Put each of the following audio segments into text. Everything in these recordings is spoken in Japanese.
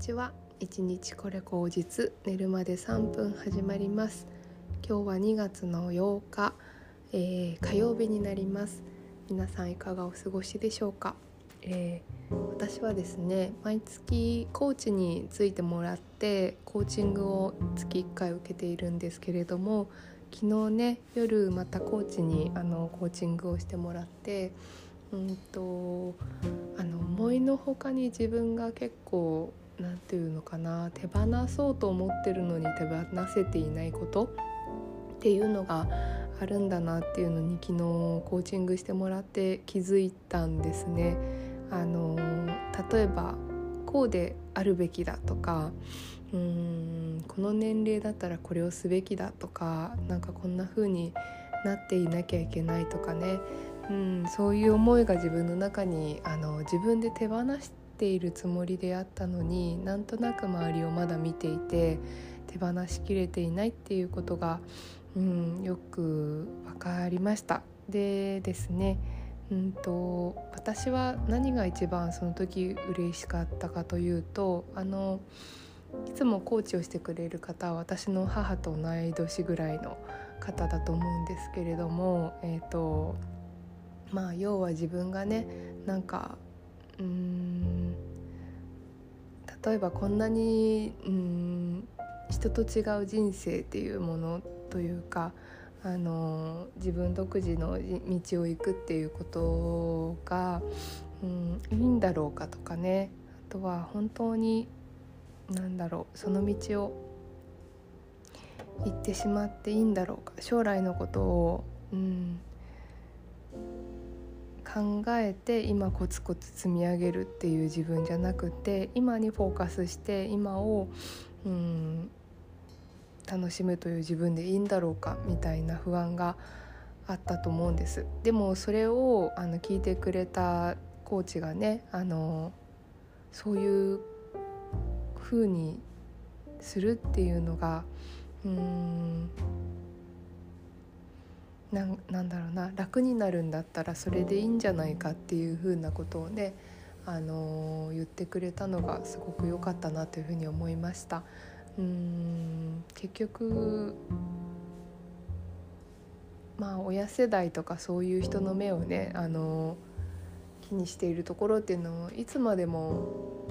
ちは。一日これ口実寝るまで3分始まります。今日は2月の8日、えー、火曜日になります。皆さんいかがお過ごしでしょうか、えー、私はですね毎月コーチについてもらってコーチングを月1回受けているんですけれども昨日ね夜またコーチにあのコーチングをしてもらってうんとあの思いのほかに自分が結構何て言うのかな手放そうと思ってるのに手放せていないことっていうのがあるんだなっていうのに昨日コーチングしてもらって気づいたんですね。あの例えばこうであるべきだとかうーんこの年齢だったらこれをすべきだとかなんかこんな風になっていなきゃいけないとかねうん、そういう思いが自分の中にあの自分で手放しているつもりであったのになんとなく周りをまだ見ていて手放しきれていないっていうことが、うん、よく分かりました。でですねうんと私は何が一番その時嬉しかったかというとあのいつもコーチをしてくれる方は私の母と同い年ぐらいの方だと思うんですけれども、えーとまあ要は自分がねなんかうん例えばこんなにうん人と違う人生っていうものというかあの自分独自の道を行くっていうことが、うん、いいんだろうかとかね。あとは本当に何だろうその道を行ってしまっていいんだろうか。将来のことを、うん、考えて今コツコツ積み上げるっていう自分じゃなくて今にフォーカスして今をうん楽しむという自分でいいんだろうかみたいな不安があったと思うんです。でもそれをあの聞いてくれたコーチがねあのそういう風にするっていうのがうんななんだろうな楽になるんだったらそれでいいんじゃないかっていうふうなことをね、あのー、言ってくれたのがすごく良かったなというふうに思いました。うん結局まあ親世代とかそういう人の目をね、あのー、気にしているところっていうのをいつまでも、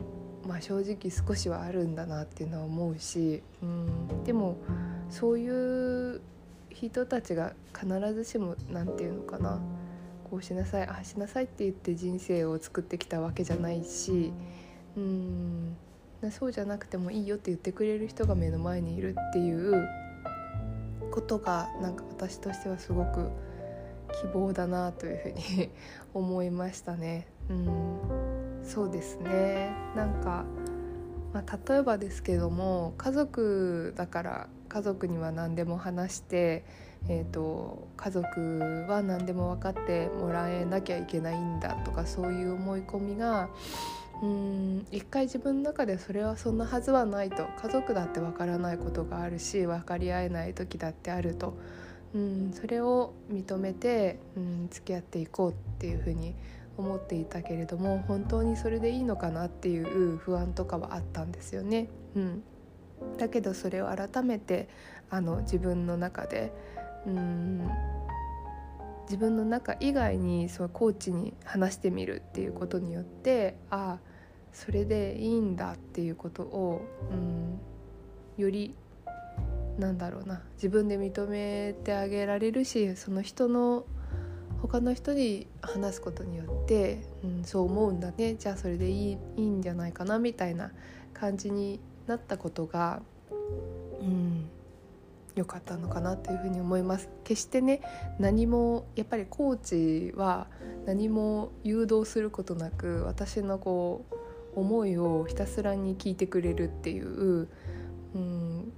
まあ、正直少しはあるんだなっていうのは思うしうんでもそういう人たちが必ずしも何て言うのかなこうしなさいああしなさいって言って人生を作ってきたわけじゃないしうんそうじゃなくてもいいよって言ってくれる人が目の前にいるっていうことがなんか私としてはすごく希望だなというふうに 思いましたね。うん、そうですねなんか、まあ、例えばですけども家族だから家族には何でも話して、えーと、家族は何でも分かってもらえなきゃいけないんだとかそういう思い込みがうん一回自分の中でそれはそんなはずはないと家族だって分からないことがあるし分かり合えない時だってあると。うんそれを認めて、うん、付き合っていこうっていうふうに思っていたけれども本当にそれでいいのかなっていう不安とかはあったんですよね。うんだけどそれを改めてあの自分の中でうん自分の中以外にそうコーチに話してみるっていうことによってああそれでいいんだっていうことをうんよりなんだろうな自分で認めてあげられるしその人の他の人に話すことによって、うん、そう思うんだね。じゃあそれでいいいいんじゃないかなみたいな感じになったことがうん良かったのかなというふうに思います。決してね何もやっぱりコーチは何も誘導することなく私のこう思いをひたすらに聞いてくれるっていう、うん、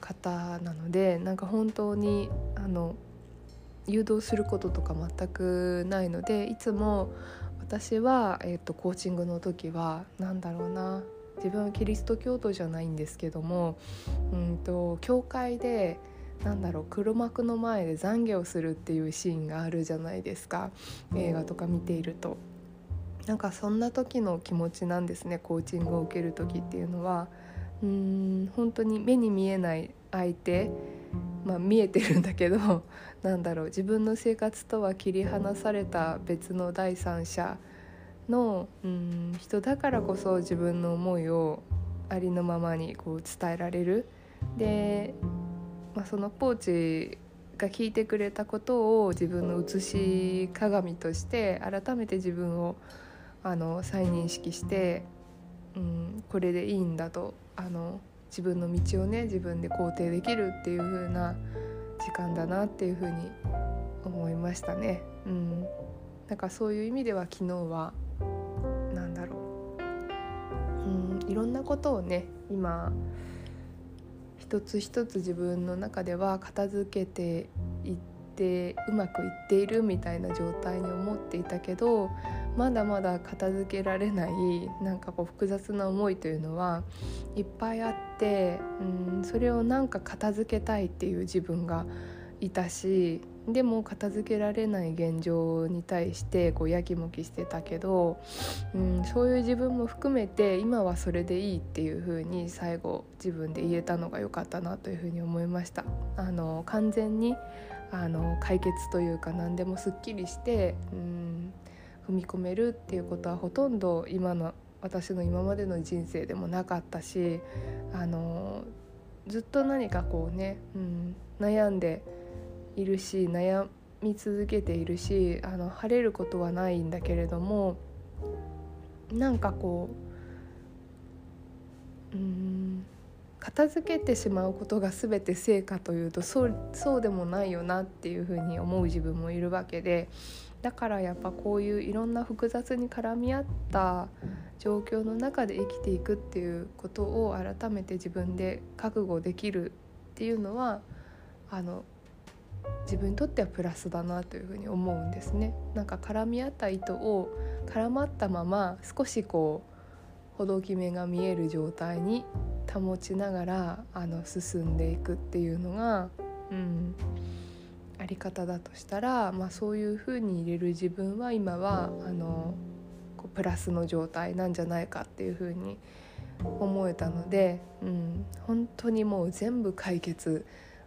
方なのでなんか本当にあの誘導することとか全くないのでいつも私は、えーと、とコーチングの時は何だろうな自分はキリスト教徒じゃないんですけども、うんと、教会でなんだろう黒幕の前で懺悔をするっていうシーンがあるじゃないですか。映画とか見ていると。なんかそんな時の気持ちなんですねコーチングを受ける時っていうのは。うーん本当に目に見えない相手まあ見えてるんだけどなんだろう自分の生活とは切り離された別の第三者の人だからこそ自分の思いをありのままにこう伝えられるで、まあ、そのポーチが聞いてくれたことを自分の写し鏡として改めて自分をあの再認識して、うん、これでいいんだとあの自分の道をね自分で肯定できるっていう風な時間だなっていう風に思いましたね。うん、なんかそういう意味では昨日はいろんなことをね今一つ一つ自分の中では片付けていってうまくいっているみたいな状態に思っていたけどまだまだ片付けられないなんかこう複雑な思いというのはいっぱいあってうんそれをなんか片付けたいっていう自分がいたしでも片付けられない現状に対してこうやきもきしてたけど、うん、そういう自分も含めて今はそれでいいっていう風に最後自分で言えたのが良かったなという風に思いました。あの完全にあの解決というか何でもすっきりして、うん、踏み込めるっていうことはほとんど今の私の今までの人生でもなかったしあのずっと何かこうね、うん、悩んでいるし悩み続けているしあの晴れることはないんだけれどもなんかこううん片付けてしまうことが全て成果というとそうそうでもないよなっていうふうに思う自分もいるわけでだからやっぱこういういろんな複雑に絡み合った状況の中で生きていくっていうことを改めて自分で覚悟できるっていうのはあの自分にとってはプラスだなというふうに思うんですね。なんか絡み合った糸を絡まったまま少しこうほどき目が見える状態に保ちながらあの進んでいくっていうのが、うん、あり方だとしたら、まあ、そういうふうに入れる自分は今はあのこうプラスの状態なんじゃないかっていうふうに思えたので、うん、本当にもう全部解決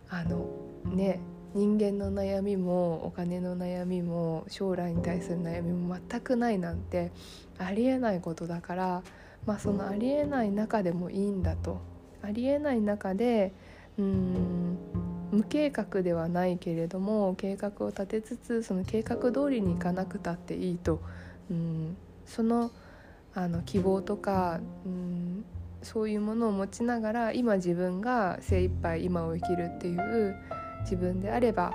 あのね人間の悩みもお金の悩みも将来に対する悩みも全くないなんてありえないことだからまあそのありえない中でもいいんだと。ありえない中でうん無計画ではないけれども計画を立てつつその計画通りにいかなくたっていいと。うんそのあの希望とかうんそういうものを持ちながら今自分が精一杯今を生きるっていう自分であれば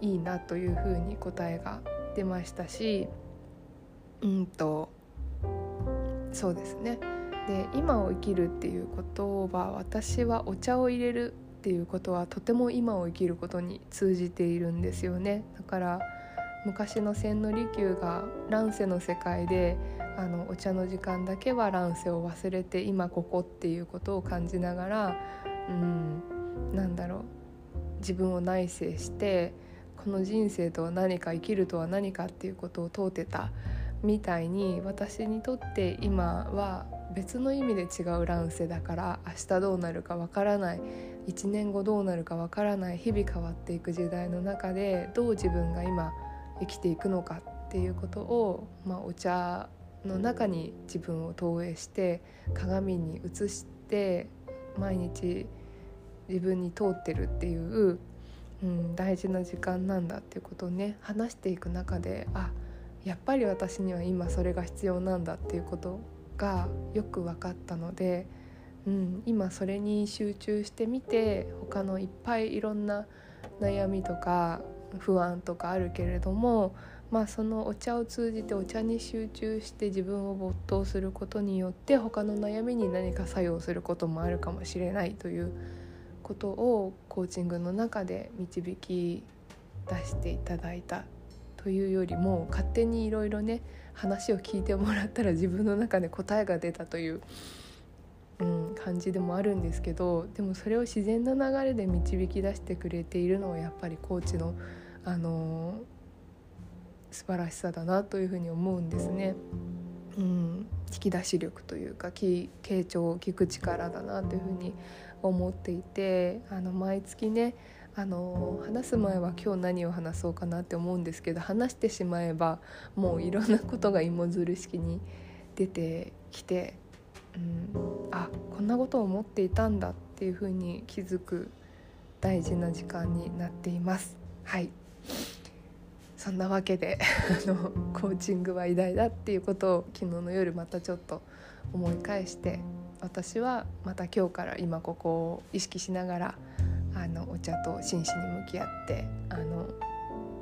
いいなというふうに答えが出ましたしうんとそうですね。で今を生きるっていうことは私はお茶を入れるっていうことはとても今を生きることに通じているんですよね。だから昔の千利休が乱世の世界であのお茶の時間だけは乱世を忘れて今ここっていうことを感じながらうんなんだろう。自分を内省してこの人生とは何か生きるとは何かっていうことを問うてたみたいに私にとって今は別の意味で違う乱世だから明日どうなるかわからない1年後どうなるかわからない日々変わっていく時代の中でどう自分が今生きていくのかっていうことを、まあ、お茶の中に自分を投影して鏡に映して毎日自分に通ってるっていう、うん、大事な時間なんだっていうことをね話していく中であやっぱり私には今それが必要なんだっていうことがよく分かったので、うん、今それに集中してみて他のいっぱいいろんな悩みとか不安とかあるけれどもまあそのお茶を通じてお茶に集中して自分を没頭することによって他の悩みに何か作用することもあるかもしれないということをコーチングの中で導き出していただいたというよりも勝手にいろいろね話を聞いてもらったら自分の中で答えが出たという、うん、感じでもあるんですけどでもそれを自然な流れで導き出してくれているのはやっぱりコーチの、あのー、素晴らしさだなというふうに思うんですね。うん、引き出し力というか傾聴を聞く力だなというふうに思っていてあの毎月ねあの話す前は今日何を話そうかなって思うんですけど話してしまえばもういろんなことが芋づる式に出てきて、うん、あこんなことを思っていたんだっていうふうに気づく大事な時間になっています。はいそんなわけで あのコーチングは偉大だっていうことを昨日の夜またちょっと思い返して私はまた今日から今ここを意識しながらあのお茶と真摯に向き合ってあの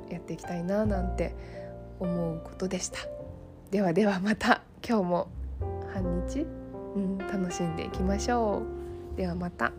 やっていきたいななんて思うことでしたではではまた今日も半日、うん、楽しんでいきましょうではまた。